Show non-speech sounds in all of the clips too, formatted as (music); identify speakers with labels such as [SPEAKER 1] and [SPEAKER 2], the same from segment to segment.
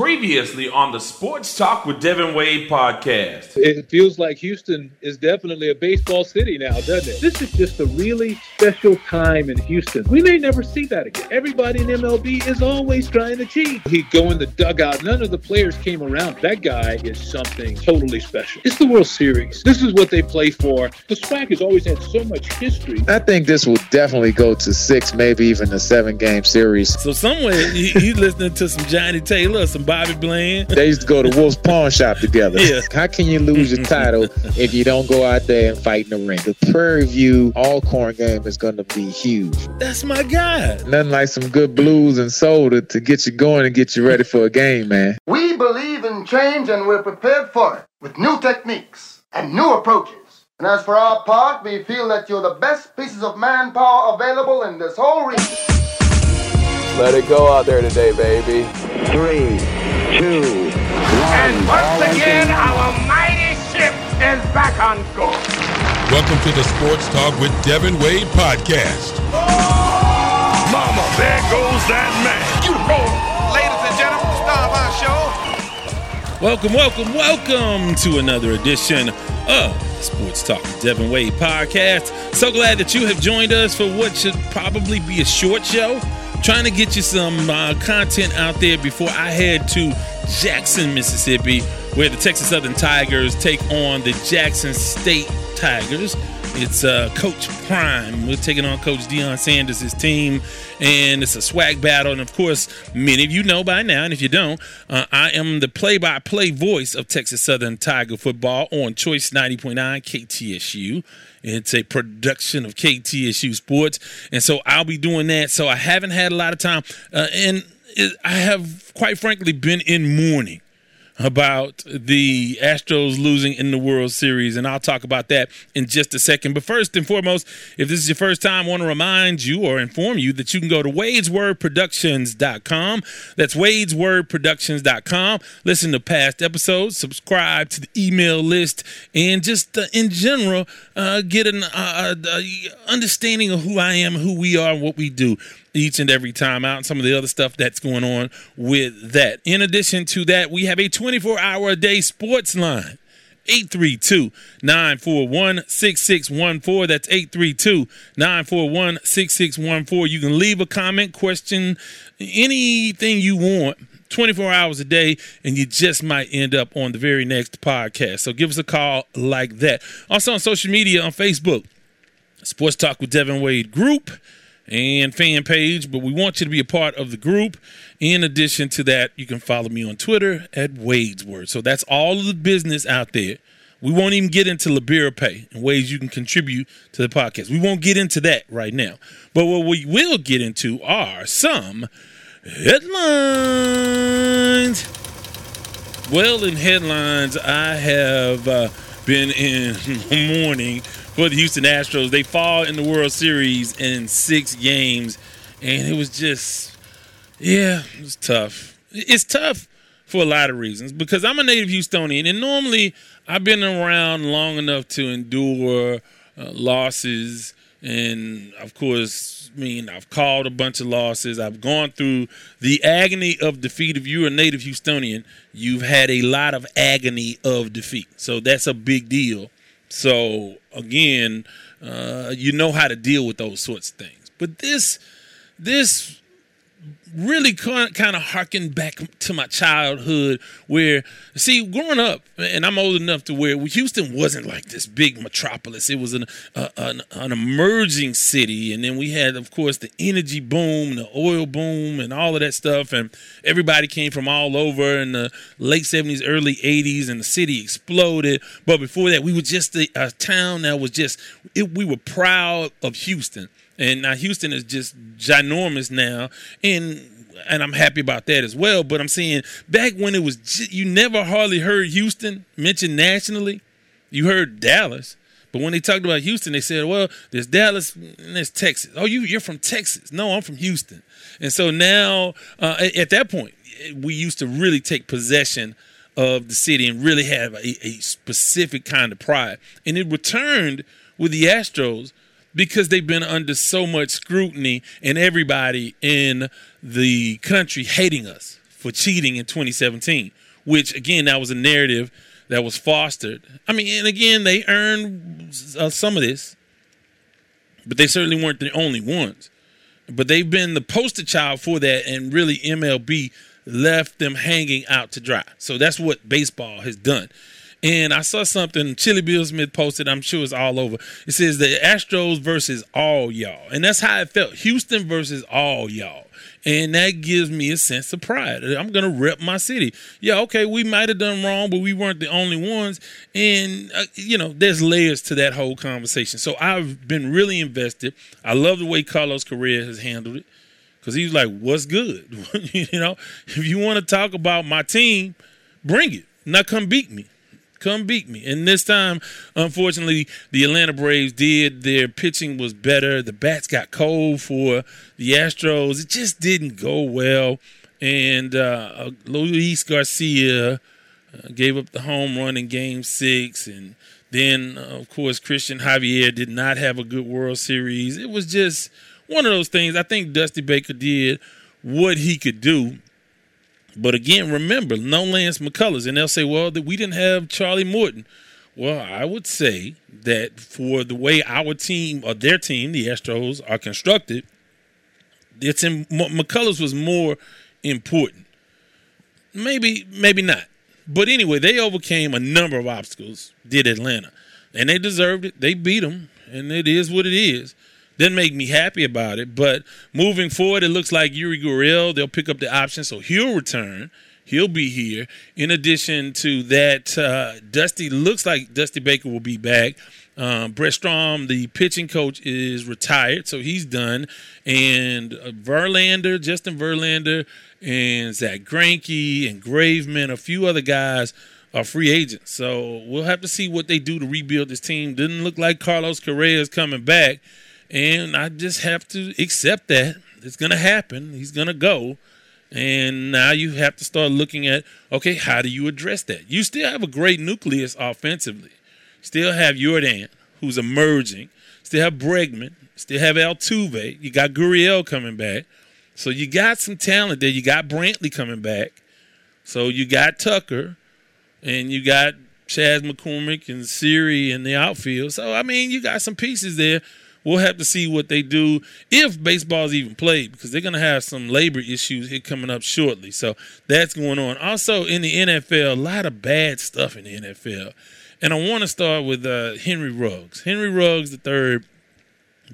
[SPEAKER 1] Previously on the Sports Talk with Devin Wade podcast.
[SPEAKER 2] It feels like Houston is definitely a baseball city now, doesn't it? This is just a really special time in Houston. We may never see that again. Everybody in MLB is always trying to cheat. He'd go in the dugout. None of the players came around. That guy is something totally special. It's the World Series. This is what they play for. The SWAC has always had so much history.
[SPEAKER 3] I think this will definitely go to six, maybe even a seven game series.
[SPEAKER 4] So somewhere he's listening to some Johnny Taylor, some Bobby Bland.
[SPEAKER 3] They used to go to Wolf's Pawn Shop together.
[SPEAKER 4] Yeah.
[SPEAKER 3] How can you lose your title if you don't go out there and fight in the ring? The Prairie View Alcorn game is going to be huge.
[SPEAKER 4] That's my guy.
[SPEAKER 3] Nothing like some good blues and soul to, to get you going and get you ready for a game, man.
[SPEAKER 5] We believe in change and we're prepared for it with new techniques and new approaches. And as for our part, we feel that you're the best pieces of manpower available in this whole region.
[SPEAKER 6] Let it go out there today, baby.
[SPEAKER 7] Three, two, one.
[SPEAKER 8] And once again, our mighty ship is back on course.
[SPEAKER 9] Welcome to the Sports Talk with Devin Wade podcast.
[SPEAKER 8] Oh, mama, there goes that man.
[SPEAKER 10] You the man. Ladies and gentlemen, the star of our show.
[SPEAKER 4] Welcome, welcome, welcome to another edition of the Sports Talk with Devin Wade podcast. So glad that you have joined us for what should probably be a short show. Trying to get you some uh, content out there before I head to Jackson, Mississippi, where the Texas Southern Tigers take on the Jackson State Tigers. It's uh, Coach Prime. We're taking on Coach Deion Sanders' team, and it's a SWAC battle. And of course, many of you know by now, and if you don't, uh, I am the play-by-play voice of Texas Southern Tiger football on Choice 90.9 KTSU. It's a production of KTSU Sports, and so I'll be doing that. So I haven't had a lot of time, uh, and I have, quite frankly, been in mourning about the Astros losing in the World Series, and I'll talk about that in just a second. But first and foremost, if this is your first time, I want to remind you or inform you that you can go to wadeswordproductions.com. That's wadeswordproductions.com. Listen to past episodes, subscribe to the email list, and just uh, in general, uh, get an uh, uh, understanding of who I am, who we are, and what we do each and every time out and some of the other stuff that's going on with that. In addition to that, we have a 24 hour a day sports line. 832 941 6614. That's 832 941 6614. You can leave a comment, question, anything you want 24 hours a day, and you just might end up on the very next podcast. So give us a call like that. Also on social media on Facebook, Sports Talk with Devin Wade Group and fan page, but we want you to be a part of the group. In addition to that, you can follow me on Twitter at Wade's Word. So that's all of the business out there. We won't even get into Liberapay and ways you can contribute to the podcast. We won't get into that right now. But what we will get into are some headlines. Well, in headlines, I have uh, been in (laughs) mourning for the Houston Astros. They fall in the World Series in six games, and it was just, yeah, it was tough. It's tough for a lot of reasons because I'm a native Houstonian, and normally I've been around long enough to endure uh, losses, and of course, I mean, I've called a bunch of losses. I've gone through the agony of defeat. If you're a native Houstonian, you've had a lot of agony of defeat. So that's a big deal. So again, uh, you know how to deal with those sorts of things. But this, this really kind of harkened back to my childhood where see growing up and i'm old enough to where houston wasn't like this big metropolis. It was an, uh, an, an emerging city. And then we had of course the energy boom the oil boom and all of that stuff. And everybody came from all over in the late 70s early 80s and the city exploded. But before that we were just a, a town that was just it, we were proud of houston and now Houston is just ginormous now, and and I'm happy about that as well. But I'm saying back when it was, you never hardly heard Houston mentioned nationally. You heard Dallas, but when they talked about Houston, they said, "Well, there's Dallas and there's Texas." Oh, you you're from Texas? No, I'm from Houston. And so now, uh, at that point, we used to really take possession of the city and really have a, a specific kind of pride. And it returned with the Astros because they've been under so much scrutiny and everybody in the country hating us for cheating in 2017, which again that was a narrative that was fostered. I mean, and again they earned uh, some of this, but they certainly weren't the only ones. But they've been the poster child for that, and really MLB left them hanging out to dry. So that's what baseball has done. And I saw something Chili Bill Smith posted. I'm sure it's all over. It says the Astros versus all y'all, and that's how it felt. Houston versus all y'all, and that gives me a sense of pride. I'm gonna rep my city. Yeah, okay, we might have done wrong, but we weren't the only ones. And uh, you know, there's layers to that whole conversation. So I've been really invested. I love the way Carlos Correa has handled it because he's like, "What's good?" (laughs) you know, if you want to talk about my team, bring it. Now come beat me come beat me. And this time, unfortunately, the Atlanta Braves did. Their pitching was better. The bats got cold for the Astros. It just didn't go well. And uh, Luis Garcia uh, gave up the home run in game six. And then, uh, of course, Christian Javier did not have a good World Series. It was just one of those things. I think Dusty Baker did what he could do but again, remember, no Lance McCullers. And they'll say, well, that we didn't have Charlie Morton. Well, I would say that for the way our team or their team, the Astros, are constructed, it's in, McCullers was more important. Maybe, maybe not. But anyway, they overcame a number of obstacles, did Atlanta. And they deserved it. They beat them, and it is what it is didn't make me happy about it. But moving forward, it looks like Yuli Gurriel, they'll pick up the option, so he'll return. He'll be here. In addition to that, uh, Dusty looks like Dusty Baker will be back. Um, Brent Strom, the pitching coach, is retired, so he's done. And uh, Verlander, Justin Verlander, and Zack Greinke and Graveman, a few other guys are free agents. So we'll have to see what they do to rebuild this team. Didn't look like Carlos Correa is coming back. And I just have to accept that. It's going to happen. He's going to go. And now you have to start looking at okay, how do you address that? You still have a great nucleus offensively. Still have Yordan, who's emerging. Still have Bregman. Still have Altuve. You got Gurriel coming back. So you got some talent there. You got Brantley coming back. So you got Tucker. And you got Chas McCormick and Siri in the outfield. So, I mean, you got some pieces there we'll have to see what they do if baseball's even played because they're going to have some labor issues here coming up shortly. So that's going on. Also in the NFL, a lot of bad stuff in the NFL. And I want to start with uh, Henry Ruggs. Henry Ruggs, the third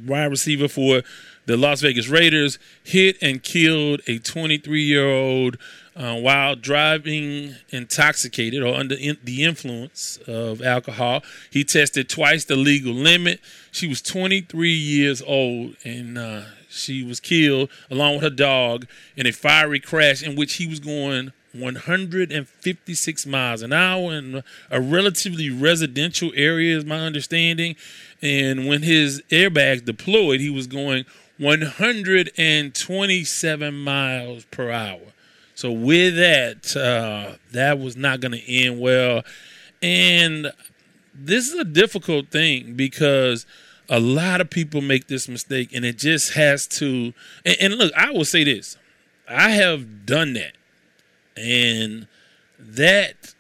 [SPEAKER 4] wide receiver for the Las Vegas Raiders, hit and killed a 23 year old uh, while driving intoxicated or under in, the influence of alcohol. He tested twice the legal limit. She was 23 years old and uh, she was killed along with her dog in a fiery crash in which he was going 156 miles an hour in a relatively residential area, is my understanding. And when his airbags deployed, he was going 127 miles per hour. So with that, uh, that was not going to end well, and this is a difficult thing because a lot of people make this mistake, and it just has to. And, and look, I will say this: I have done that, and that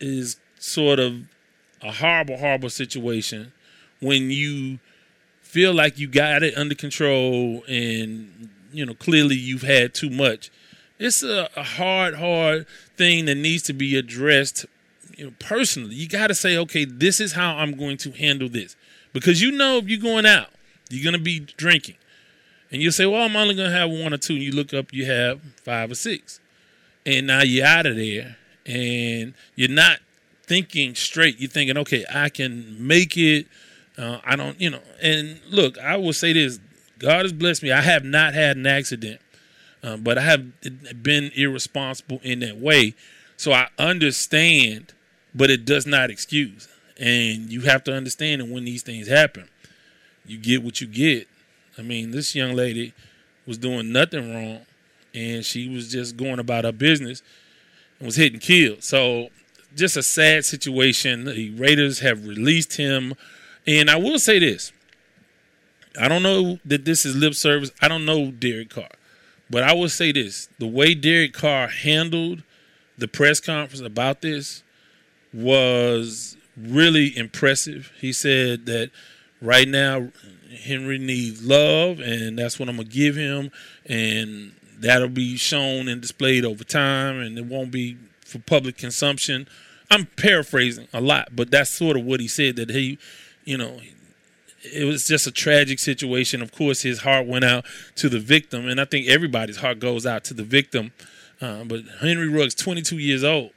[SPEAKER 4] is sort of a horrible, horrible situation when you feel like you got it under control and you know clearly you've had too much it's a, a hard, hard thing that needs to be addressed you know, personally. You got to say, okay, this is how I'm going to handle this. Because you know if you're going out, you're going to be drinking. And you say, well, I'm only going to have one or two. And you look up, you have five or six. And now you're out of there and you're not thinking straight. You're thinking, okay, I can make it. Uh, I don't, you know. And look, I will say this God has blessed me. I have not had an accident um, but I have been irresponsible in that way. So I understand, but it does not excuse. And you have to understand that when these things happen, you get what you get. I mean, this young lady was doing nothing wrong, and she was just going about her business and was hit and killed. So, just a sad situation. The Raiders have released him, and I will say this: I don't know that this is lip service. I don't know Derek Carr. But I will say this: the way Derek Carr handled the press conference about this was really impressive. He said that right now Henry needs love, and that's what I'm gonna give him, and that'll be shown and displayed over time, and it won't be for public consumption. I'm paraphrasing a lot, but that's sort of what he said that he, you know, it was just a tragic situation. Of course, his heart went out to the victim, and I think everybody's heart goes out to the victim. Uh, but Henry Ruggs, 22 years old,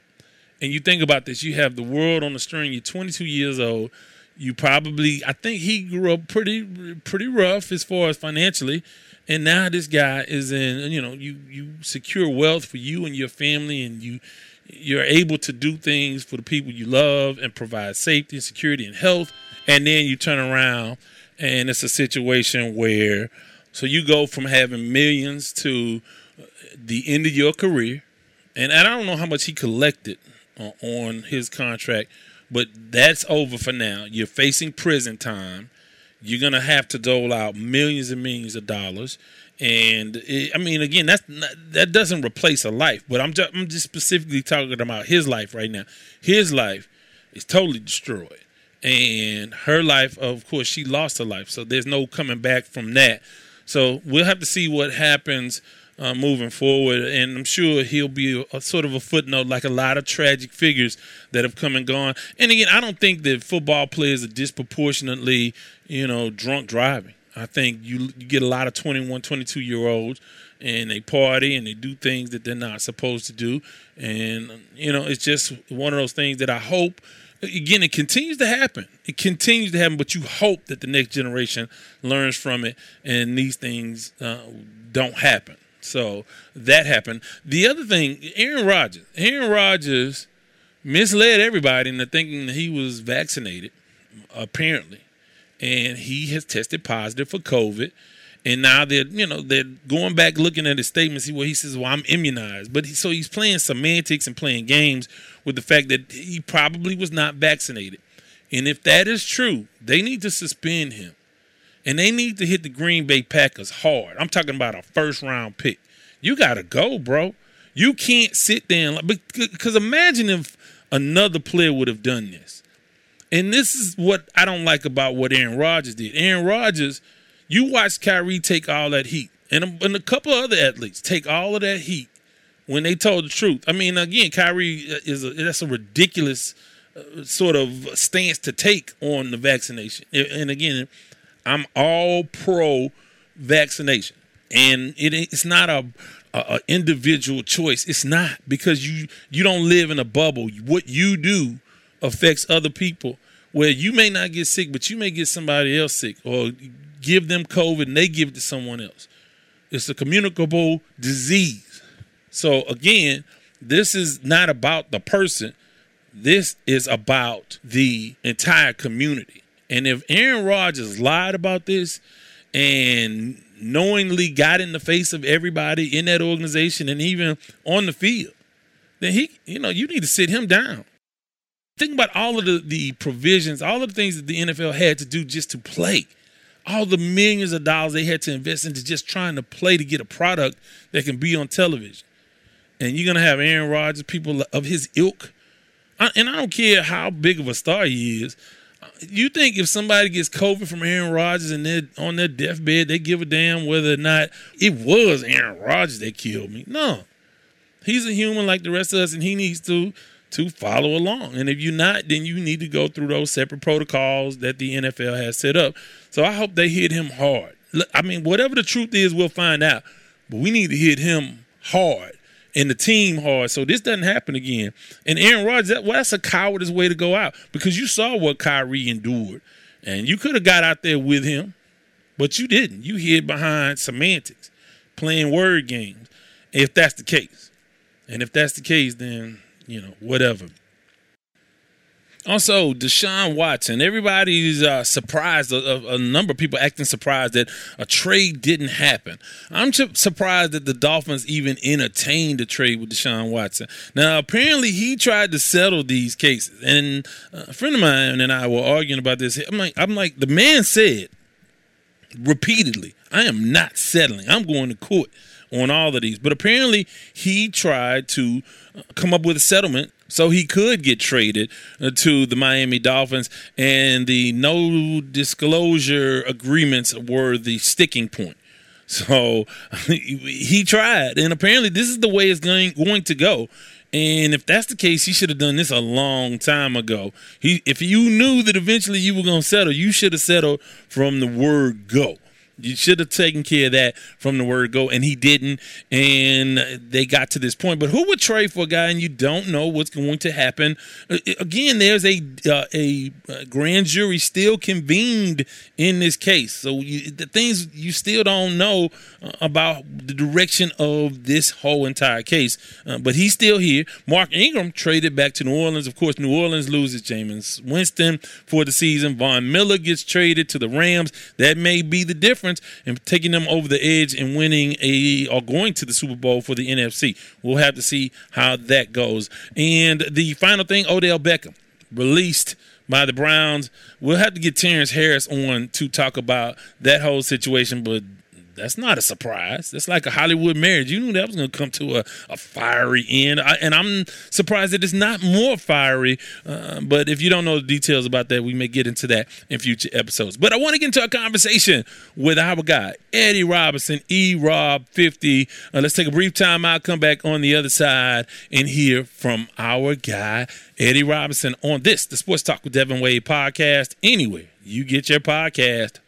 [SPEAKER 4] and you think about this: you have the world on the string. You're 22 years old. You probably, I think he grew up pretty, pretty rough as far as financially, and now this guy is in. You know, you you secure wealth for you and your family, and you you're able to do things for the people you love and provide safety and security and health and then you turn around and it's a situation where so you go from having millions to the end of your career and I don't know how much he collected on his contract but that's over for now you're facing prison time you're going to have to dole out millions and millions of dollars and it, I mean, again, that's not, that doesn't replace a life. But I'm just, I'm just specifically talking about his life right now. His life is totally destroyed, and her life, of course, she lost her life. So there's no coming back from that. So we'll have to see what happens uh, moving forward, and I'm sure he'll be a, sort of a footnote, like a lot of tragic figures that have come and gone. And again, I don't think that football players are disproportionately, you know, drunk driving. I think you you get a lot of 21, 22 year olds and they party and they do things that they're not supposed to do. And, you know, it's just one of those things that I hope, again, it continues to happen. It continues to happen, but you hope that the next generation learns from it and these things uh, don't happen. So that happened. The other thing, Aaron Rodgers. Aaron Rodgers misled everybody into thinking that he was vaccinated, apparently and he has tested positive for COVID. And now they're, you know, they're going back looking at his statements see where he says, "Well, I'm immunized," but he, so he's playing semantics and playing games with the fact that he probably was not vaccinated. And if that is true, they need to suspend him, and they need to hit the Green Bay Packers hard. I'm talking about a first round pick. You got to go, bro. You can't sit there because imagine if another player would have done this. And this is what I don't like about what Aaron Rodgers did. Aaron Rodgers, you watch Kyrie take all that heat, and a, and a couple other athletes take all of that heat when they told the truth. I mean, again, Kyrie is a, that's a ridiculous uh, sort of stance to take on the vaccination. And again, I'm all pro vaccination, and it, it's not a, a, a individual choice. It's not because you you don't live in a bubble. What you do affects other people where you may not get sick, but you may get somebody else sick or give them COVID and they give it to someone else. It's a communicable disease. So again, this is not about the person. This is about the entire community. And if Aaron Rodgers lied about this and knowingly got in the face of everybody in that organization and even on the field, then he, you know, you need to sit him down Think about all of the, the provisions, all of the things that the NFL had to do just to play. All the millions of dollars they had to invest into just trying to play to get a product that can be on television. And you're going to have Aaron Rodgers, people of his ilk. and I don't care how big of a star he is. You think if somebody gets COVID from Aaron Rodgers and they're on their deathbed, they give a damn whether or not it was Aaron Rodgers that killed me? No. He's a human like the rest of us, and he needs to to follow along. And if you're not, then you need to go through those separate protocols that the NFL has set up. So I hope they hit him hard. I mean, whatever the truth is, we'll find out. But we need to hit him hard and the team hard so this doesn't happen again. And Aaron Rodgers, that, well, that's a coward's way to go out because you saw what Kyrie endured. And you could have got out there with him, but you didn't. You hid behind semantics, playing word games, if that's the case. And if that's the case, then you know, whatever. Also, Deshaun Watson. Everybody's uh, surprised. A, a, number of people acting surprised that a trade didn't happen. I'm surprised that the Dolphins even entertained a trade with Deshaun Watson. Now, apparently, he tried to settle these cases, and a friend of mine and I were arguing about this. I'm like, I'm like, the man said repeatedly, "I am not settling. I'm going to court." On all of these. But apparently, he tried to uh, come up with a settlement so he could get traded uh, to the Miami Dolphins, and the no disclosure agreements were the sticking point. So (laughs) he tried, and apparently this is the way it's going going to go. And if that's the case, he should have done this a long time ago. He, if you knew that eventually you were going to settle, you should have settled from the word go. You should have taken care of that from the word go, and he didn't. And they got to this point. But who would trade for a guy and you don't know what's going to happen? Uh, again, there's a uh, a grand jury still convened in this case, so you, the things you still don't know uh, about the direction of this whole entire case. Uh, but he's still here. Mark Ingram traded back to New Orleans. Of course, New Orleans loses Jameis Winston for the season. Von Miller gets traded to the Rams. That may be the difference difference and taking them over the edge and winning a or going to the Super Bowl for the NFC. We'll have to see how that goes. And the final thing, Odell Beckham released by the Browns. We'll have to get Terrence Harris on to talk about that whole situation, but that's not a surprise. That's like a Hollywood marriage. You knew that was going to come to a, a fiery end. I, and I'm surprised that it's not more fiery. Uh, but if you don't know the details about that, we may get into that in future episodes. But I want to get into a conversation with our guy, Eddie Robinson, E Rob 50. Uh, let's take a brief time out, come back on the other side, and hear from our guy, Eddie Robinson, on this, the Sports Talk with Devin Wade podcast. Anywhere you get your podcast.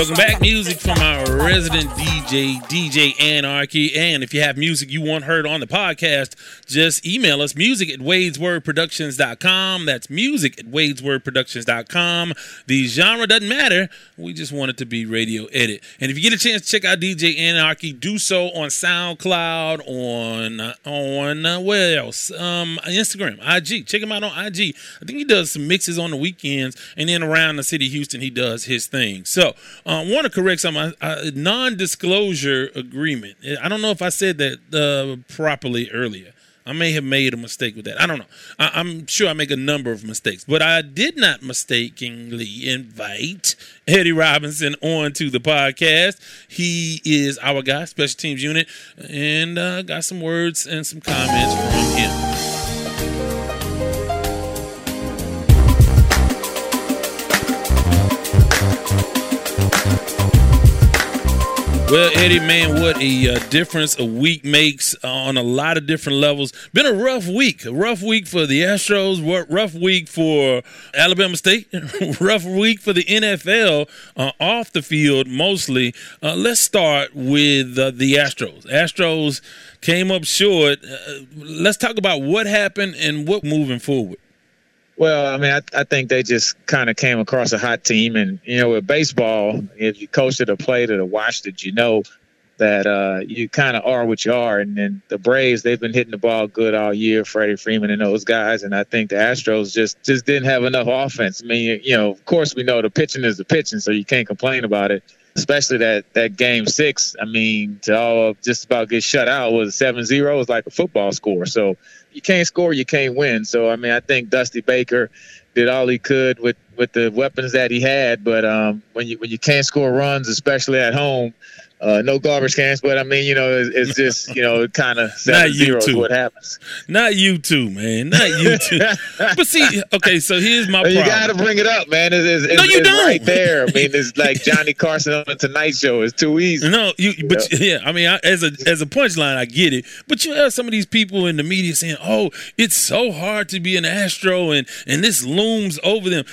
[SPEAKER 4] Welcome back. Music from resident DJ, DJ Anarchy. And if you have music you want heard on the podcast, just email us music at wadeswordproductions.com. That's music at wadeswordproductions.com. The genre doesn't matter. We just want it to be radio edit. And if you get a chance to check out DJ Anarchy, do so on SoundCloud, on, uh, on uh, where else? Um, Instagram, IG. Check him out on IG. I think he does some mixes on the weekends. And then around the city of Houston, he does his thing. So, I uh, want to correct something. A non-disclosure agreement. I don't know if I said that uh, properly earlier. I may have made a mistake with that. I don't know. I, am sure I make a number of mistakes, but I did not mistakenly invite Eddie Robinson onto the podcast. He is our guy, special teams unit, and uh, got some words and some comments from him. Well, Eddie, man, what a uh, difference a week makes on a lot of different levels. Been a rough week, a rough week for the Astros, rough week for Alabama State, (laughs) rough week for the NFL uh, off the field mostly. Uh, let's start with uh, the Astros. Astros came up short. Uh, let's talk about what happened and what moving forward.
[SPEAKER 3] Well, I mean, I, I think they just kind of came across a hot team, and you know, with baseball, if you coached it or played it or watched it, you know that uh, you kind of are what you are. And then the Braves, they've been hitting the ball good all year, Freddie Freeman and those guys. And I think the Astros just just didn't have enough offense. I mean, you know, of course we know the pitching is the pitching, so you can't complain about it. especially that that game six. I mean, to all just about get shut out was 7-0 was like a football score. So you can't score, you can't win. So I mean, I think Dusty Baker did all he could with with the weapons that he had. But um, when you when you can't score runs, especially at home, uh, no garbage cans, but I mean, you know, it's, it's (laughs) just you know, kind of seven zero is what happens.
[SPEAKER 4] Not you too, man. Not you (laughs) too. but see, okay, so here's my.
[SPEAKER 3] You
[SPEAKER 4] got
[SPEAKER 3] to bring it up, man. It's, it's,
[SPEAKER 4] no, you don't.
[SPEAKER 3] Right there. I mean, it's like (laughs) Johnny Carson on the Tonight Show. It's too easy.
[SPEAKER 4] No, you. But yeah, I mean, I, as a as a punchline, I get it. But you have some of these people in the media saying, "Oh, it's so hard to be an Astro, and and this looms over them."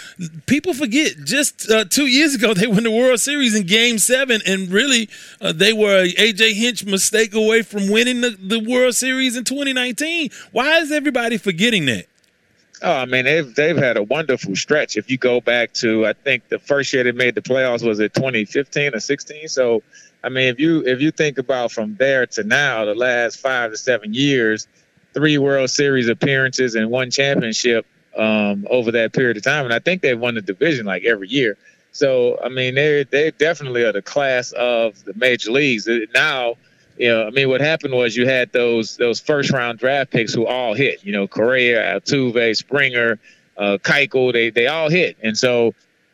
[SPEAKER 4] People forget. Just uh, two years ago, they won the World Series in Game Seven, and really uh, they were AJ Hinch mistake away from winning the, the World Series in 2019. Why is everybody forgetting that?
[SPEAKER 3] Oh, I mean, they've they've had a wonderful stretch. If you go back to, I think the first year they made the playoffs was it 2015 or 16. So, I mean, if you if you think about from there to now, the last five to seven years, three World Series appearances and one championship um, over that period of time, and I think they've won the division like every year. So I mean, they they definitely are the class of the major leagues now. You know, I mean, what happened was you had those those first round draft picks who all hit. You know, Correa, Altuve, Springer, uh, Keuchel, they they all hit, and so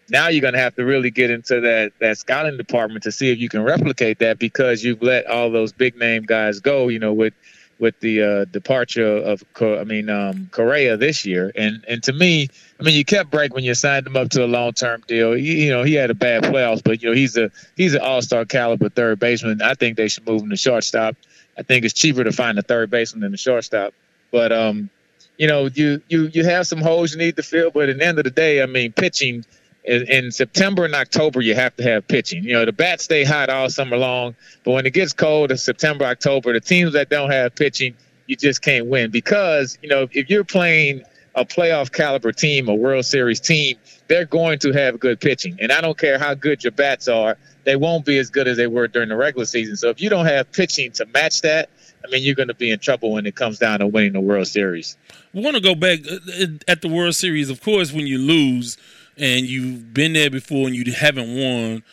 [SPEAKER 3] now you're going to have to really get into that that scouting department to see if you can replicate that because you've let all those big name guys go. You know, with with the uh, departure of I mean um, Correa this year, and and to me, I mean you kept Break when you signed him up to a long term deal. He, you know he had a bad playoffs, but you know he's a he's an all star caliber third baseman. I think they should move him to shortstop. I think it's cheaper to find a third baseman than a shortstop. But um, you know you you you have some holes you need to fill, but at the end of the day, I mean pitching in, in, September and October, you have to have pitching. You know, the bats stay hot all summer long, but when it gets cold in September, October, the teams that don't have pitching, you just can't win because, you know, if you're playing a playoff caliber team, a World Series team, they're going to have good pitching. And I don't care how good your bats are, they won't be as good as they were during the regular season. So if you don't have pitching to match that, I mean, you're going to be in trouble when it comes down to winning the World Series.
[SPEAKER 4] We want to go back uh, at the World Series. Of course, when you lose – and you've been there before and you haven't won,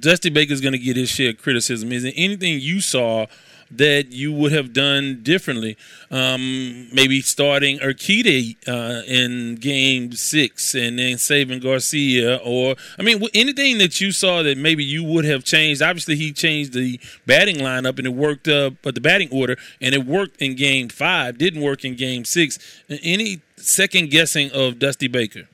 [SPEAKER 4] Dusty Baker's going to get his share of criticism. Is there anything you saw that you would have done differently? Um, maybe starting Urquidy uh, in Game Six and then saving Garcia, or I mean, anything that you saw that maybe you would have changed. Obviously, he changed the batting lineup and it worked up, but the batting order and it worked in Game Five. Didn't work in Game Six. Any second guessing of Dusty Baker?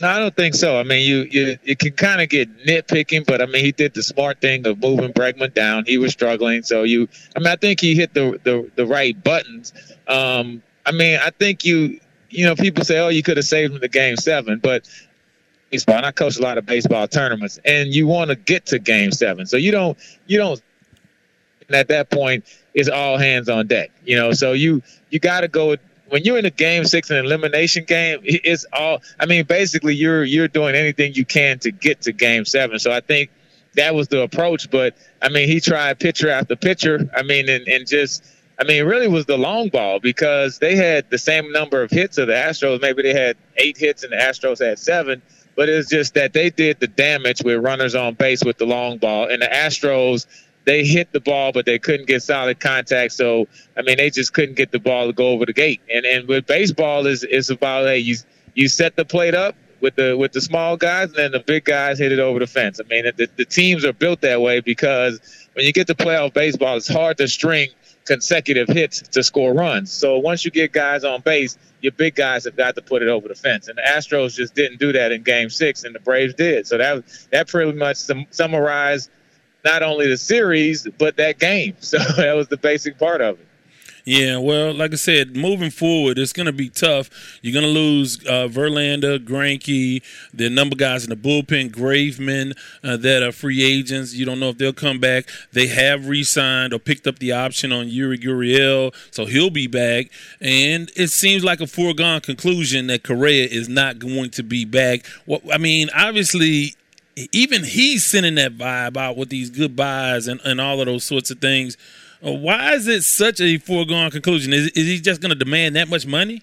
[SPEAKER 3] No, I don't think so. I mean, you you it can kind of get nitpicking, but I mean, he did the smart thing of moving Bregman down. He was struggling, so you. I mean, I think he hit the the, the right buttons. Um, I mean, I think you you know people say, oh, you could have saved him the game seven, but baseball. And I coach a lot of baseball tournaments, and you want to get to game seven, so you don't you don't. at that point, it's all hands on deck. You know, so you you got to go when you're in a game six, an elimination game, it's all. I mean, basically, you're you're doing anything you can to get to game seven. So I think that was the approach. But I mean, he tried pitcher after pitcher. I mean, and, and just. I mean, really was the long ball because they had the same number of hits of the Astros. Maybe they had eight hits and the Astros had seven, but it's just that they did the damage with runners on base with the long ball, and the Astros they hit the ball, but they couldn't get solid contact. So I mean, they just couldn't get the ball to go over the gate. And and with baseball is is about hey, you you set the plate up with the with the small guys, and then the big guys hit it over the fence. I mean, the, the teams are built that way because when you get to playoff baseball, it's hard to string consecutive hits to score runs. So once you get guys on base, your big guys have got to put it over the fence. And the Astros just didn't do that in Game Six, and the Braves did. So that that pretty much summarized not only the series but that game. (laughs) So that was the basic part of it.
[SPEAKER 4] Yeah, well, like I said, moving forward, it's going to be tough. You're going to lose uh, Verlander, Greinke, the number guys in the bullpen, Graveman, uh, that are free agents. You don't know if they'll come back. They have re-signed or picked up the option on Yuli Gurriel, so he'll be back. And it seems like a foregone conclusion that Correa is not going to be back. Well, I mean, obviously, even he's sending that vibe out with these goodbyes and, and all of those sorts of things. Uh, why is it such a foregone conclusion? Is, is he just going to demand that much money?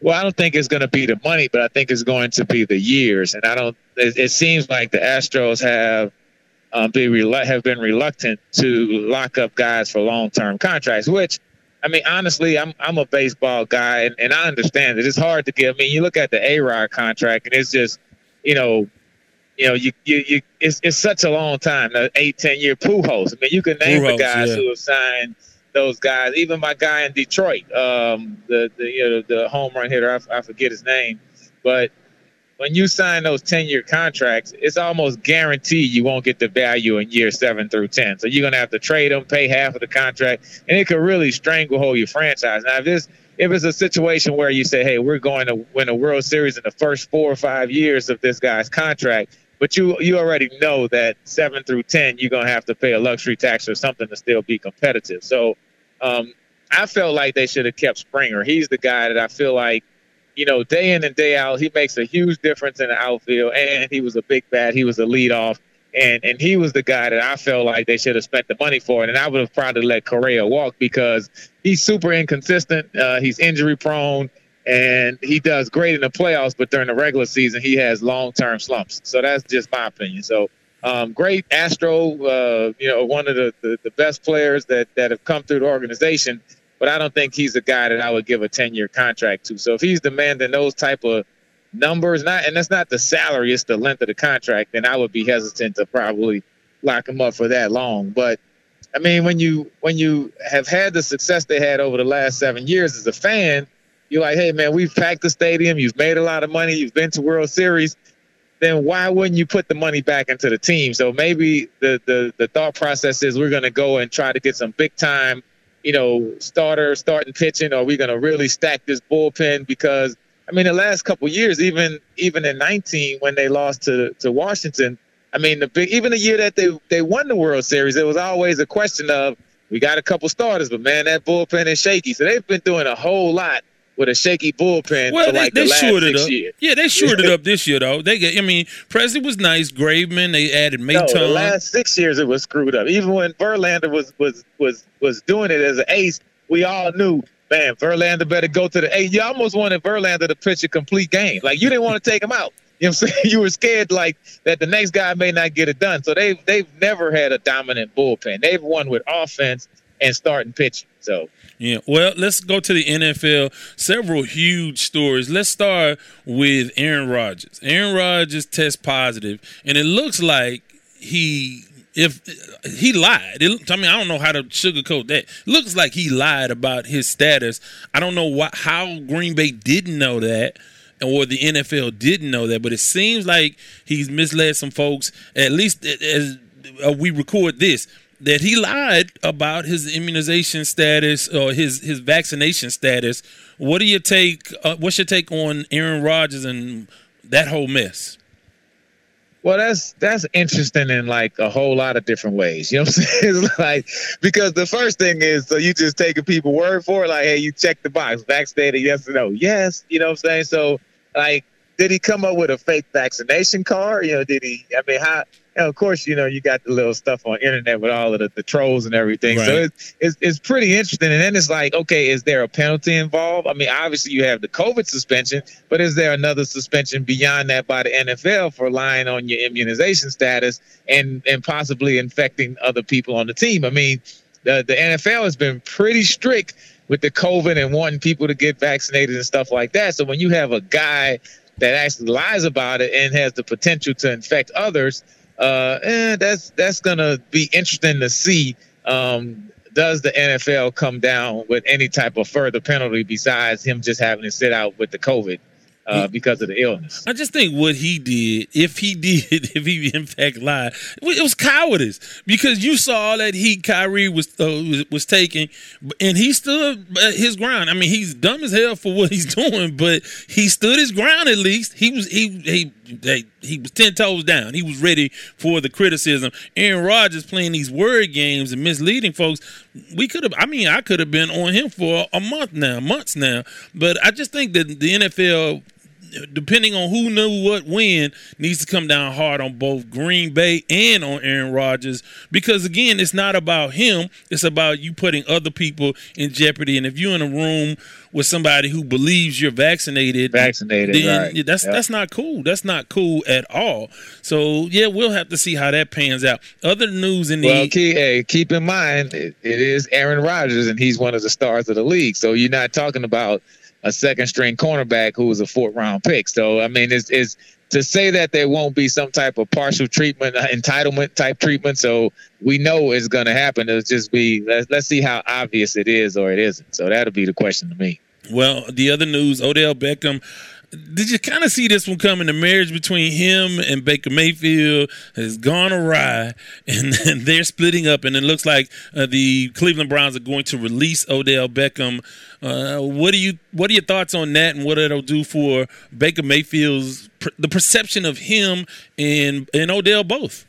[SPEAKER 3] Well, I don't think it's going to be the money, but I think it's going to be the years. And I don't. It, it seems like the Astros have um, be relu- have been reluctant to lock up guys for long term contracts. Which, I mean, honestly, I'm I'm a baseball guy, and, and I understand that it's hard to get. I mean, you look at the A Rod contract, and it's just, you know, you know, you you, you it's, it's such a long time, the eight ten year Pujols. I mean, you can name
[SPEAKER 4] Pujols,
[SPEAKER 3] the guys
[SPEAKER 4] yeah.
[SPEAKER 3] who have signed those guys. Even my guy in Detroit, um, the the you know the home run hitter, I, I forget his name, but when you sign those 10 year contracts, it's almost guaranteed you won't get the value in year seven through 10. So you're going to have to trade them, pay half of the contract, and it could really stranglehold your franchise. Now, if this, if it's a situation where you say, hey, we're going to win a World Series in the first four or five years of this guy's contract, but you you already know that seven through 10, you're to have to pay a luxury tax or something to still be competitive. So um, I felt like they should have kept Springer. He's the guy that I feel like you know, day in and day out, he makes a huge difference in the outfield. And he was a big bat. He was a leadoff. And and he was the guy that I felt like they should have spent the money for. And I would have probably let Correa walk because he's super inconsistent. Uh, he's injury prone. And he does great in the playoffs, but during the regular season, he has long term slumps. So that's just my opinion. So um, great Astro, uh, you know, one of the, the, the best players that, that have come through the organization but I don't think he's a guy that I would give a 10 year contract to. So if he's demanding those type of numbers, not and that's not the salary, it's the length of the contract, then I would be hesitant to probably lock him up for that long. But I mean, when you when you have had the success they had over the last seven years as a fan, you're like, hey man, we've packed the stadium, you've made a lot of money, you've been to World Series. Then why wouldn't you put the money back into the team? So maybe the the, the thought process is we're to go and try to get some big time you know, starter starting pitching? Or we're to really stack this bullpen? Because I mean, the last couple years, even even in 19 when they lost to to Washington, I mean, the big even the year that they they won the World Series, it was always a question of we got a couple starters, but man, that bullpen is shaky. So they've been doing a whole lot with a shaky bullpen
[SPEAKER 4] well,
[SPEAKER 3] for
[SPEAKER 4] they,
[SPEAKER 3] like
[SPEAKER 4] they
[SPEAKER 3] the last six
[SPEAKER 4] up.
[SPEAKER 3] years.
[SPEAKER 4] Yeah, they (laughs) shored it up this year though. They get. I mean, Pressly was nice. Graveman. They added
[SPEAKER 3] No,
[SPEAKER 4] Maton.
[SPEAKER 3] the last six years it was screwed up. Even when Verlander was was was was doing it as an ace, we all knew, man, Verlander better go to the eight. You almost wanted Verlander to pitch a complete game. Like you didn't want to take him out. (laughs) You know what I'm saying? (laughs) You were scared like that the next guy may not get it done. So they've they've never had a dominant bullpen. They've won with offense and starting pitching. So
[SPEAKER 4] Yeah. Well, let's go to the NFL. Several huge stories. Let's start with Aaron Rodgers. Aaron Rodgers test positive, and it looks like he if he lied. It, I mean, I don't know how to sugarcoat that. looks like he lied about his status. I don't know what how Green Bay didn't know that. Or the NFL didn't know that, but it seems like he's misled some folks. At least as uh, we record this, that he lied about his immunization status or his his vaccination status. What do you take? Uh, what's your take on Aaron Rodgers and that whole mess?
[SPEAKER 3] Well, that's that's interesting in like a whole lot of different ways. You know what I'm (laughs) saying? Like because the first thing is so you just taking people word for it, like, hey, you check the box, vaccinated, yes or no, yes. You know what I'm saying? So like, did he come up with a fake vaccination card? You know, did he? I mean, how? And of course, you know, you got the little stuff on internet with all of the, the trolls and everything. So it's, it's it's pretty interesting. And then it's like, okay, is there a penalty involved? I mean, obviously you have the COVID suspension, but is there another suspension beyond that by the NFL for lying on your immunization status and and possibly infecting other people on the team? I mean, the the NFL has been pretty strict with the COVID and wanting people to get vaccinated and stuff like that. So when you have a guy that actually lies about it and has the potential to infect others, uh, eh, that's that's gonna be interesting to see. Um, does the NFL come down with any type of further penalty besides him just having to sit out with the COVID uh, because of the illness?
[SPEAKER 4] I just think what he did, if he (laughs) did, if he in fact lied, it was cowardice because you saw that heat Kyrie was uh, was, was taking, and he stood his ground. I mean, he's dumb as hell for what he's (laughs) doing, but he stood his ground at least. He was he he. They, he was ten toes down. He was ready for the criticism. Aaron Rodgers playing these word games and misleading folks. We could have. I mean, I could have been on him for a month now, months now. But I just think that the NFL depending on who knew what when, needs to come down hard on both Green Bay and on Aaron Rodgers because again, it's not about him; it's about you putting other people in jeopardy. And if you're in a room with somebody who believes you're vaccinated,
[SPEAKER 3] vaccinated,
[SPEAKER 4] then
[SPEAKER 3] right.
[SPEAKER 4] that's
[SPEAKER 3] Yep.
[SPEAKER 4] that's not cool. That's not cool at all. So yeah, we'll have to see how that pans out. Other news in the
[SPEAKER 3] Well, key, hey, keep in mind it, it is Aaron Rodgers, and he's one of the stars of the league. So you're not talking about a second string cornerback who was a fourth round pick. So I mean, it's, it's to say that there won't be some type of partial treatment, uh, entitlement type treatment. So we know it's going to happen. It'll just be let's, let's see how obvious it is or it isn't. So that'll be the question to me.
[SPEAKER 4] Well, the other news, Odell Beckham. Did you kind of see this one coming? The marriage between him and Baker Mayfield has gone awry, (laughs) and, they're splitting up. And it looks like uh, the Cleveland Browns are going to release Odell Beckham. Uh, what do you? What are your thoughts on that, and what it'll do for Baker Mayfield's the perception of him and and Odell both?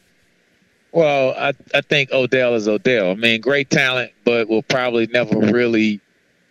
[SPEAKER 3] Well, I, I think Odell is Odell. I mean, great talent, but will probably never really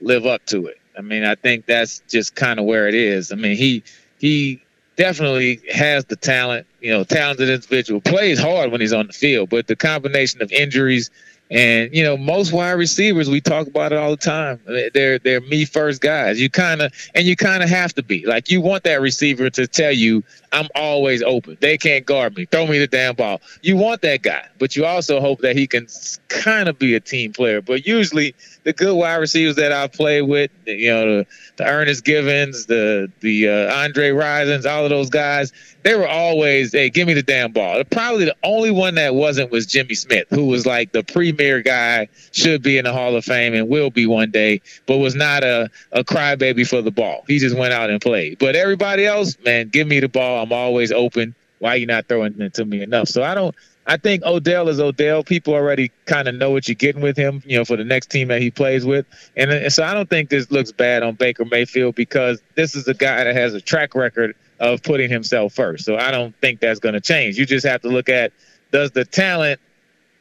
[SPEAKER 3] live up to it. I mean, I think that's just kind of where it is. I mean, he he definitely has the talent, you know, talented individual, plays hard when he's on the field, but the combination of injuries and you know, most wide receivers we talk about it all the time. They're they're me first guys. You kind of and you kind of have to be like you want that receiver to tell you I'm always open. They can't guard me. Throw me the damn ball. You want that guy, but you also hope that he can kind of be a team player. But usually the good wide receivers that I've played with, you know, the, the Ernest Givins, the the uh, Andre Risons, all of those guys, they were always, hey, give me the damn ball. Probably the only one that wasn't was Jimmy Smith, who was like the premier guy, should be in the Hall of Fame and will be one day, but was not a, a crybaby for the ball. He just went out and played. But everybody else, man, give me the ball. I'm always open. Why you not throwing it to me enough? So I don't. I think Odell is Odell. People already kind of know what you're getting with him, you know, for the next team that he plays with. And, and so I don't think this looks bad on Baker Mayfield because this is a guy that has a track record of putting himself first. So I don't think that's going to change. You just have to look at does the talent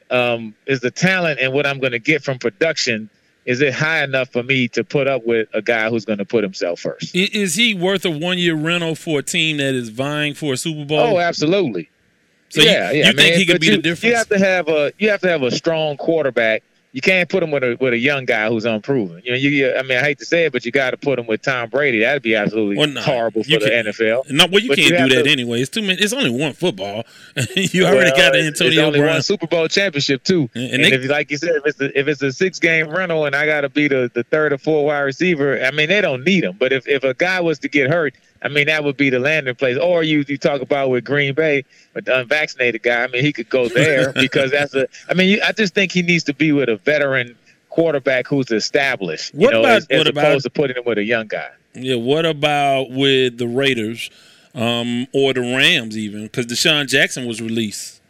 [SPEAKER 3] um, is the talent and what I'm going to get from production is it high enough for me to put up with a guy who's going to put himself first?
[SPEAKER 4] Is he worth a one year rental for a team that is vying for a Super Bowl?
[SPEAKER 3] Oh, absolutely.
[SPEAKER 4] So you-
[SPEAKER 3] yeah,
[SPEAKER 4] you
[SPEAKER 3] yeah.
[SPEAKER 4] think
[SPEAKER 3] man,
[SPEAKER 4] he could
[SPEAKER 3] but
[SPEAKER 4] be
[SPEAKER 3] you,
[SPEAKER 4] the difference?
[SPEAKER 3] You have to have a you have to have a strong quarterback. You can't put him with a with a young guy who's unproven. You know, you, you I mean, I hate to say it, but you got to put him with Tom Brady. That'd be absolutely
[SPEAKER 4] Well, no,
[SPEAKER 3] horrible for
[SPEAKER 4] you
[SPEAKER 3] the
[SPEAKER 4] can-
[SPEAKER 3] NFL.
[SPEAKER 4] No, well, you
[SPEAKER 3] But
[SPEAKER 4] can't
[SPEAKER 3] have
[SPEAKER 4] do that
[SPEAKER 3] to-
[SPEAKER 4] anyway. It's too many. It's only one football. (laughs) you already got
[SPEAKER 3] it's-
[SPEAKER 4] Antonio
[SPEAKER 3] It's only
[SPEAKER 4] Brown.
[SPEAKER 3] one Super Bowl championship too.
[SPEAKER 4] And
[SPEAKER 3] And,
[SPEAKER 4] they-
[SPEAKER 3] if, like you said, if it's a, if it's a six game rental and I got to be the, the third or fourth wide receiver, I mean they don't need him. But if, if a guy was to get hurt, I mean that would be the landing place. Or you you talk about with Green Bay, with the unvaccinated guy. I mean he could go (laughs) there because that's a. I mean you, I just think he needs to be with a veteran quarterback who's established.
[SPEAKER 4] What
[SPEAKER 3] you know,
[SPEAKER 4] about-
[SPEAKER 3] as, as
[SPEAKER 4] what about-
[SPEAKER 3] opposed to putting him with a young guy.
[SPEAKER 4] Yeah. What about with the Raiders um, or the Rams even? Because DeSean Jackson was released.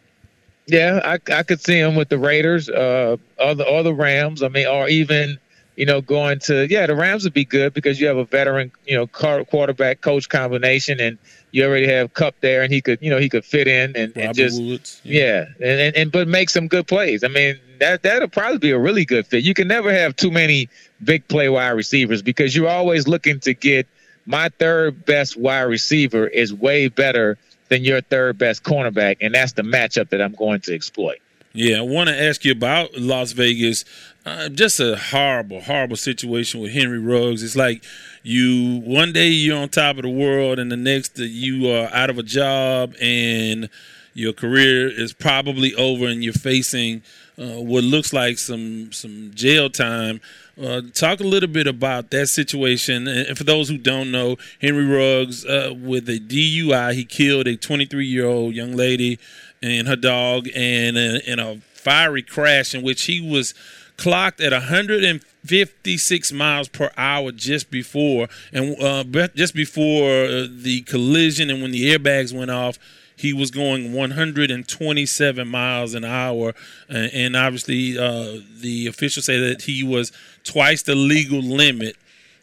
[SPEAKER 3] Yeah, I, I could see him with the Raiders, uh, or the or the Rams. I mean, or even you know going to yeah, the Rams would be good because you have a veteran you know quarterback coach combination, and you already have Kupp there, and he could you know he could fit in and, and just
[SPEAKER 4] Woods.
[SPEAKER 3] yeah, and, and and but make some good plays. I mean that that'll probably be a really good fit. You can never have too many big play wide receivers because you're always looking to get my third best wide receiver is way better than your third best cornerback, and that's the matchup that I'm going to exploit.
[SPEAKER 4] Yeah, I want to ask you about Las Vegas. Uh, just a horrible, horrible situation with Henry Ruggs. It's like you one day you're on top of the world, and the next you are out of a job, and your career is probably over, and you're facing uh, what looks like some some jail time. Uh, talk a little bit about that situation. And for those who don't know, Henry Ruggs, uh, with a DUI, he killed a 23 year old young lady and her dog, and in a fiery crash in which he was clocked at 156 miles per hour just before, and uh, just before uh, the collision, and when the airbags went off. He was going 127 miles an hour, uh, and obviously uh, the officials say that he was twice the legal limit.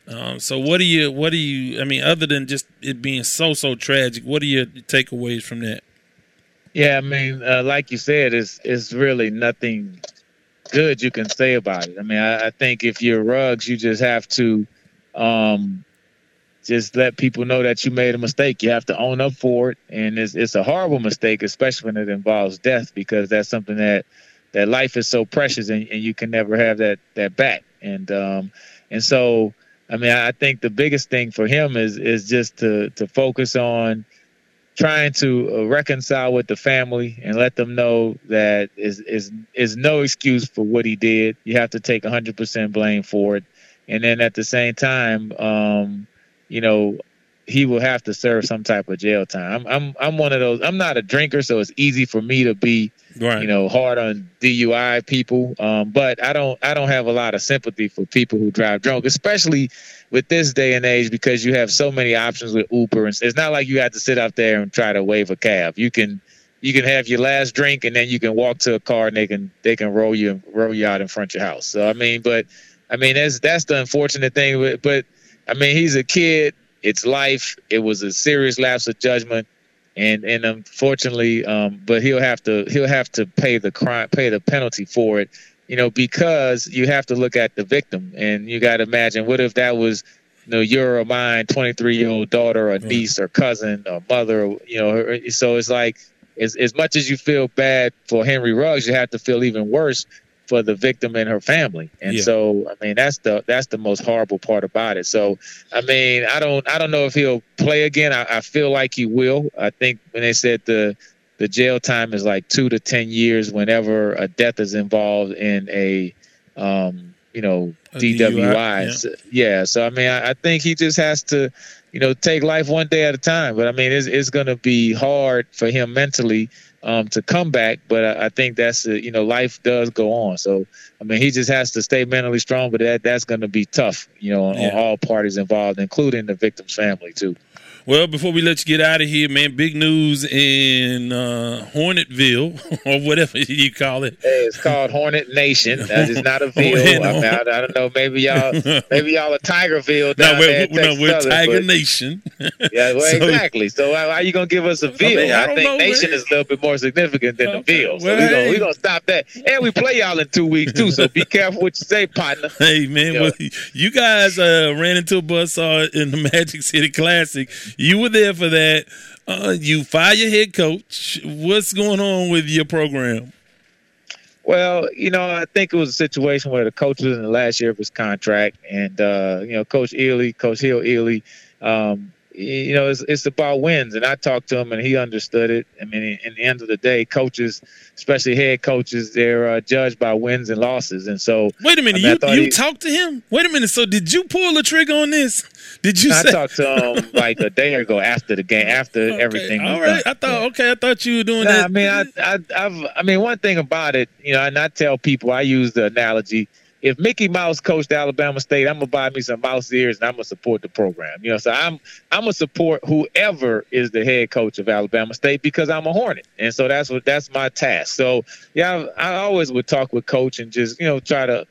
[SPEAKER 4] Um, so what do you what do you I mean other than just it being so so tragic, what are your takeaways from that?
[SPEAKER 3] Yeah, I mean, uh, like you said, it's it's really nothing good you can say about it. I mean, I, I think if you're Ruggs, you just have to um, just let people know that you made a mistake. You have to own up for it, and it's it's a horrible mistake, especially when it involves death, because that's something that that life is so precious, and, and you can never have that that back. And um, and so, I mean, I think the biggest thing for him is is just to to focus on trying to uh, reconcile with the family and let them know that is is is no excuse for what he did. You have to take 100% blame for it, and then at the same time, um, you know, he will have to serve some type of jail time. I'm I'm I'm one of those. I'm not a drinker, so it's easy for me to be, right. you know, hard on DUI people. Um, but I don't I don't have a lot of sympathy for people who drive drunk, especially with this day and age because you have so many options with Uber. And it's not like you have to sit out there and try to wave a cab. You can you can have your last drink and then you can walk to a car and they can they can roll you roll you out in front of your house. So I mean, but I mean that's that's the unfortunate thing. But but I mean, he's a kid it's life. It was a serious lapse of judgment, and and unfortunately, um, but he'll have to he'll have to pay the crime, pay the penalty for it. You know, because you have to look at the victim, and you got to imagine what if that was you know, your or mine, 23 year old daughter or niece or cousin or mother, or, you know, so it's like as, as much as you feel bad for Henry Ruggs, you have to feel even worse for the victim and her family. And yeah. so, I mean, that's the that's the most horrible part about it. So, I mean, I don't I don't know if he'll play again. I, I feel like he will. I think when they said the the jail time is like two to ten years whenever a death is involved in a um, you know a DWI. Yeah. So, yeah. So I mean, I, I think he just has to you know take life one day at a time. But I mean, it's it's going to be hard for him mentally um, to come back. But I, I think that's a, you know life does go on. So I mean he just has to stay mentally strong. But that that's going to be tough, you know, on, yeah. on all parties involved, including the victim's family too.
[SPEAKER 4] Well, before we let you get out of here, man, big news in uh, Hornetville (laughs) or whatever you call it.
[SPEAKER 3] Hey, it's called Hornet Nation. That is not a (laughs) ville. I, mean, I, I, don't know. Maybe y'all, maybe y'all a Tigerville (laughs) down no, we're, there. No,
[SPEAKER 4] we're Tiger but, Nation.
[SPEAKER 3] yeah, well, so, exactly. So how, are you gonna give us a ville? I, mean, I, I think know, Nation man. is a little bit more significant than okay. the ville. So well, we're gonna we gonna stop that. And we play y'all in two weeks too. So be careful what you say, partner.
[SPEAKER 4] Hey man, you, well, you guys uh, ran into a buzzsaw in the Magic City Classic you were there for that. Uh, you fire your head coach. What's going on with your program?
[SPEAKER 3] Well, you know, I think it was a situation where the coach was in the last year of his contract, and uh, you know, Coach Eley, Coach Hill Eley, um, you know, it's, it's about wins. And I talked to him, and he understood it. I mean, in the end of the day, coaches, especially head coaches, they're uh, judged by wins and losses. And so,
[SPEAKER 4] wait a minute, I mean, you you he, talked to him? Wait a minute. So, did you pull the trigger on this? (laughs) Did you?
[SPEAKER 3] I
[SPEAKER 4] say-
[SPEAKER 3] talked to him (laughs) like a day ago after the game, after okay, everything.
[SPEAKER 4] All right.
[SPEAKER 3] Done.
[SPEAKER 4] I thought. Yeah. Okay, I thought you were doing
[SPEAKER 3] nah,
[SPEAKER 4] that.
[SPEAKER 3] I mean, I, I, I've, I mean, one thing about it, you know, and I tell people, I use the analogy if Mickey Mouse coached Alabama State, I'm gonna buy me some mouse ears and I'm gonna support the program. You know, so I'm I'm gonna support whoever is the head coach of Alabama State because I'm a Hornet, and so that's what that's my task. So yeah, I, I always would talk with coach and just you know try to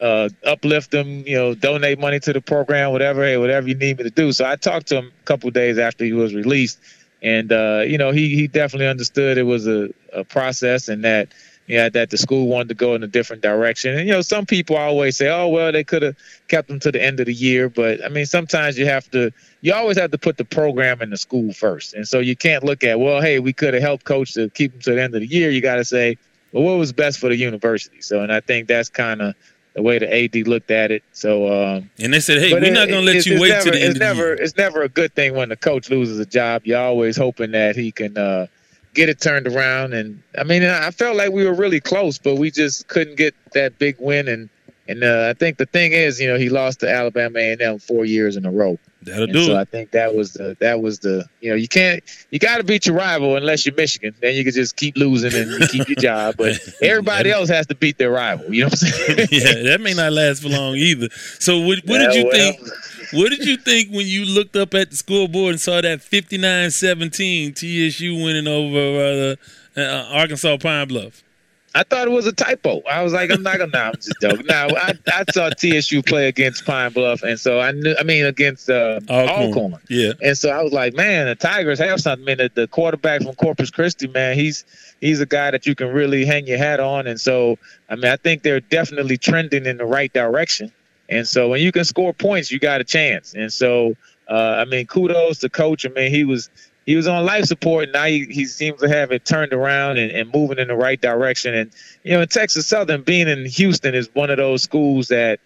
[SPEAKER 3] uh, uplift them, you know, donate money to the program, whatever, hey, whatever you need me to do. So I talked to him a couple days after he was released, and uh, you know, he he definitely understood it was a, a process and that yeah, that the school wanted to go in a different direction. And you know, some people always say, "Oh, well, they could have kept them to the end of the year." But I mean, sometimes you have to. You always have to put the program in the school first, and so you can't look at, "Well, hey, we could have helped coach to keep them to the end of the year." You got to say, "Well, what was best for the university?" So, and I think that's kind of the way the AD looked at it. So, um,
[SPEAKER 4] and they said, "Hey, we're it, not going to let you wait
[SPEAKER 3] never,
[SPEAKER 4] to the end
[SPEAKER 3] it's never,
[SPEAKER 4] the
[SPEAKER 3] It's never a good thing when the coach loses a job. You're always hoping that he can. Uh, get it turned around. And I mean, I felt like we were really close, but we just couldn't get that big win. And and uh, I think the thing is, you know, he lost to Alabama A&M four years in a row.
[SPEAKER 4] That'll and do
[SPEAKER 3] so
[SPEAKER 4] it.
[SPEAKER 3] I think that was the that was the you know you can't you got to beat your rival unless you're Michigan. Then you can just keep losing and you keep your job. But (laughs) everybody else has to beat their rival. You know what I'm saying? (laughs)
[SPEAKER 4] yeah, that may not last for long either. So what, what yeah, did you well, think? What did you think when you looked up at the scoreboard and saw that 59-17 TSU winning over uh, uh, Arkansas Pine Bluff?
[SPEAKER 3] I thought it was a typo. I was like, I'm not gonna. I'm just joking. Now I, I saw TSU play against Pine Bluff, and so I knew. I mean, against uh, Alcorn. Alcorn.
[SPEAKER 4] Yeah.
[SPEAKER 3] And so I was like, man, the Tigers have something. I mean, the, the quarterback from Corpus Christi, man, he's he's a guy that you can really hang your hat on. And so, I mean, I think they're definitely trending in the right direction. And so when you can score points, you got a chance. And so uh, I mean, kudos to coach. I mean, he was he was on life support, and now he, he seems to have it turned around and, and moving in the right direction. And you know, in Texas Southern, being in Houston is one of those schools that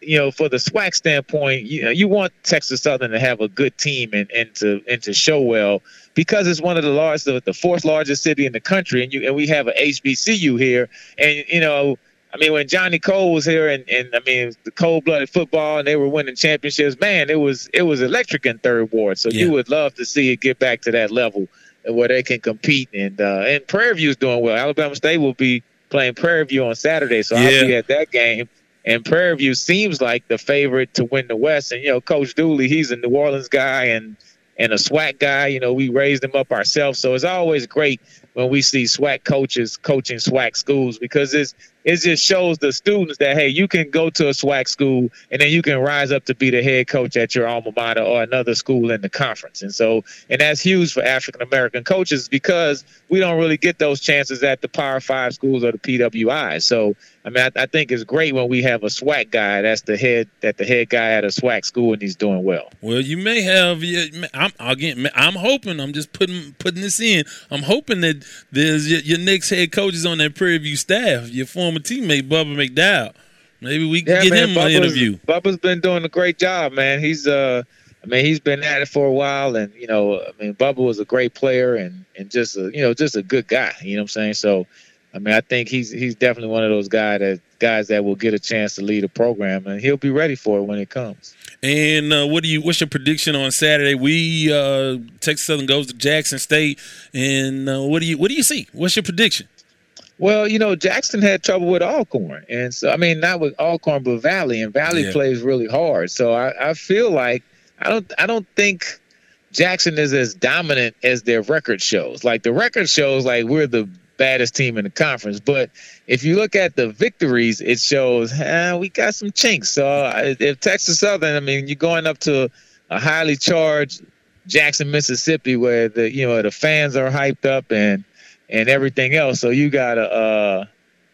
[SPEAKER 3] you know, for the SWAC standpoint, you know, you want Texas Southern to have a good team and, and to and to show well because it's one of the largest, the fourth largest city in the country, and you and we have a HBCU here, and you know, I mean, when Johnnie Cole was here, and, and I mean, the cold-blooded football, and they were winning championships. Man, it was it was electric in Third Ward. So yeah. you would love to see it get back to that level and where they can compete. And uh, and Prairie View is doing well. Alabama State will be playing Prairie View on Saturday, so yeah. I'll be at that game. And Prairie View seems like the favorite to win the West. And you know, Coach Dooley, he's a New Orleans guy and and a SWAC guy. You know, we raised him up ourselves, so it's always great when we see SWAC coaches coaching SWAC schools because it's it just shows the students that hey, you can go to a SWAC school and then you can rise up to be the head coach at your alma mater or another school in the conference. And so, and that's huge for African American coaches because we don't really get those chances at the Power Five schools or the PWI. So, I mean, I, I think it's great when we have a SWAC guy that's the head that the head guy at a SWAC school and he's doing well.
[SPEAKER 4] Well, you may have. I'm again. I'm hoping. I'm just putting putting this in. I'm hoping that there's your, your next head coaches on that Prairie View staff. Your former former teammate Bubba McDowell. Maybe we can yeah, get man, him Bubba's, an interview.
[SPEAKER 3] Bubba's been doing a great job, man. He's uh I mean, he's been at it for a while, and you know, I mean, Bubba was a great player and and just a you know just a good guy. You know what I'm saying? So, I mean, I think he's he's definitely one of those guys that guys that will get a chance to lead a program, and he'll be ready for it when it comes.
[SPEAKER 4] And uh, what do you? What's your prediction on Saturday? We uh, Texas Southern goes to Jackson State, and uh, what do you what do you see? What's your prediction?
[SPEAKER 3] Well, you know, Jackson had trouble with Alcorn. And so, I mean, not with Alcorn, but Valley. And Valley yeah. plays really hard. So I, I feel like I don't I don't think Jackson is as dominant as their record shows. Like the record shows like we're the baddest team in the conference. But if you look at the victories, it shows eh, we got some chinks. So if Texas Southern, I mean, you're going up to a highly charged Jackson, Mississippi, where the you know the fans are hyped up and and everything else. So you gotta, uh,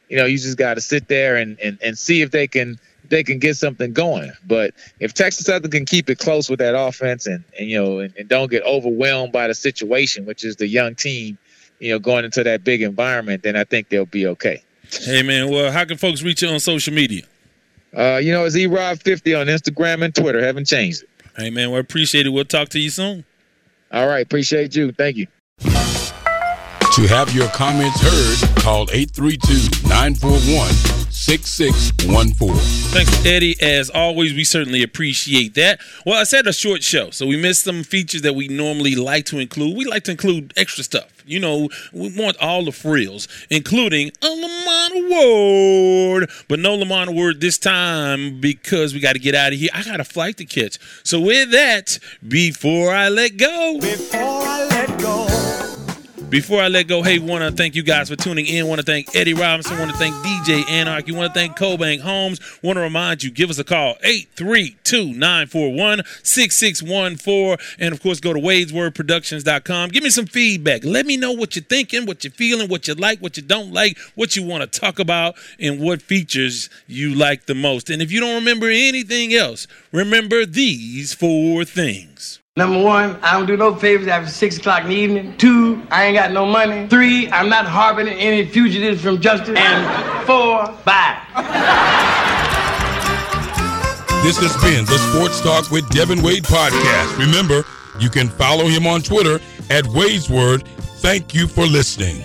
[SPEAKER 3] you know, you just gotta sit there and, and, and see if they can they can get something going. But if Texas Southern can keep it close with that offense and, and you know and, and don't get overwhelmed by the situation, which is the young team, you know, going into that big environment, then I think they'll be okay.
[SPEAKER 4] Hey man, well, how can folks reach you on social media?
[SPEAKER 3] Uh, you know, it's erob50 on Instagram and Twitter. Haven't changed it.
[SPEAKER 4] Hey man, we appreciate it. We'll talk to you soon.
[SPEAKER 3] All right, appreciate you. Thank you.
[SPEAKER 9] To have your comments heard, call 832 941 6614.
[SPEAKER 4] Thanks, Eddie. As always, we certainly appreciate that. Well, I said a short show, so we missed some features that we normally like to include. We like to include extra stuff. You know, we want all the frills, including a Lamont Award. But no Lamont Award this time because we got to get out of here. I got a flight to catch. So, with that, before I let go.
[SPEAKER 11] Before I let go.
[SPEAKER 4] Before I let go, hey, want to thank you guys for tuning in. Want to thank Eddie Robinson. Want to thank DJ Anarchy. Want to thank CoBank Holmes. Want to remind you, give us a call, 832-941-6614. And, of course, go to wadeswordproductions.com. Give me some feedback. Let me know what you're thinking, what you're feeling, what you like, what you don't like, what you want to talk about, and what features you like the most. And if you don't remember anything else, remember these four things.
[SPEAKER 12] Number one, I don't do no favors after six o'clock in the evening. Two, I ain't got no money. Three, I'm not harboring any fugitives from justice. And four, bye.
[SPEAKER 9] This has been the Sports Talk with Devin Wade podcast. Remember, you can follow him on Twitter at Wadesword. Thank you for listening.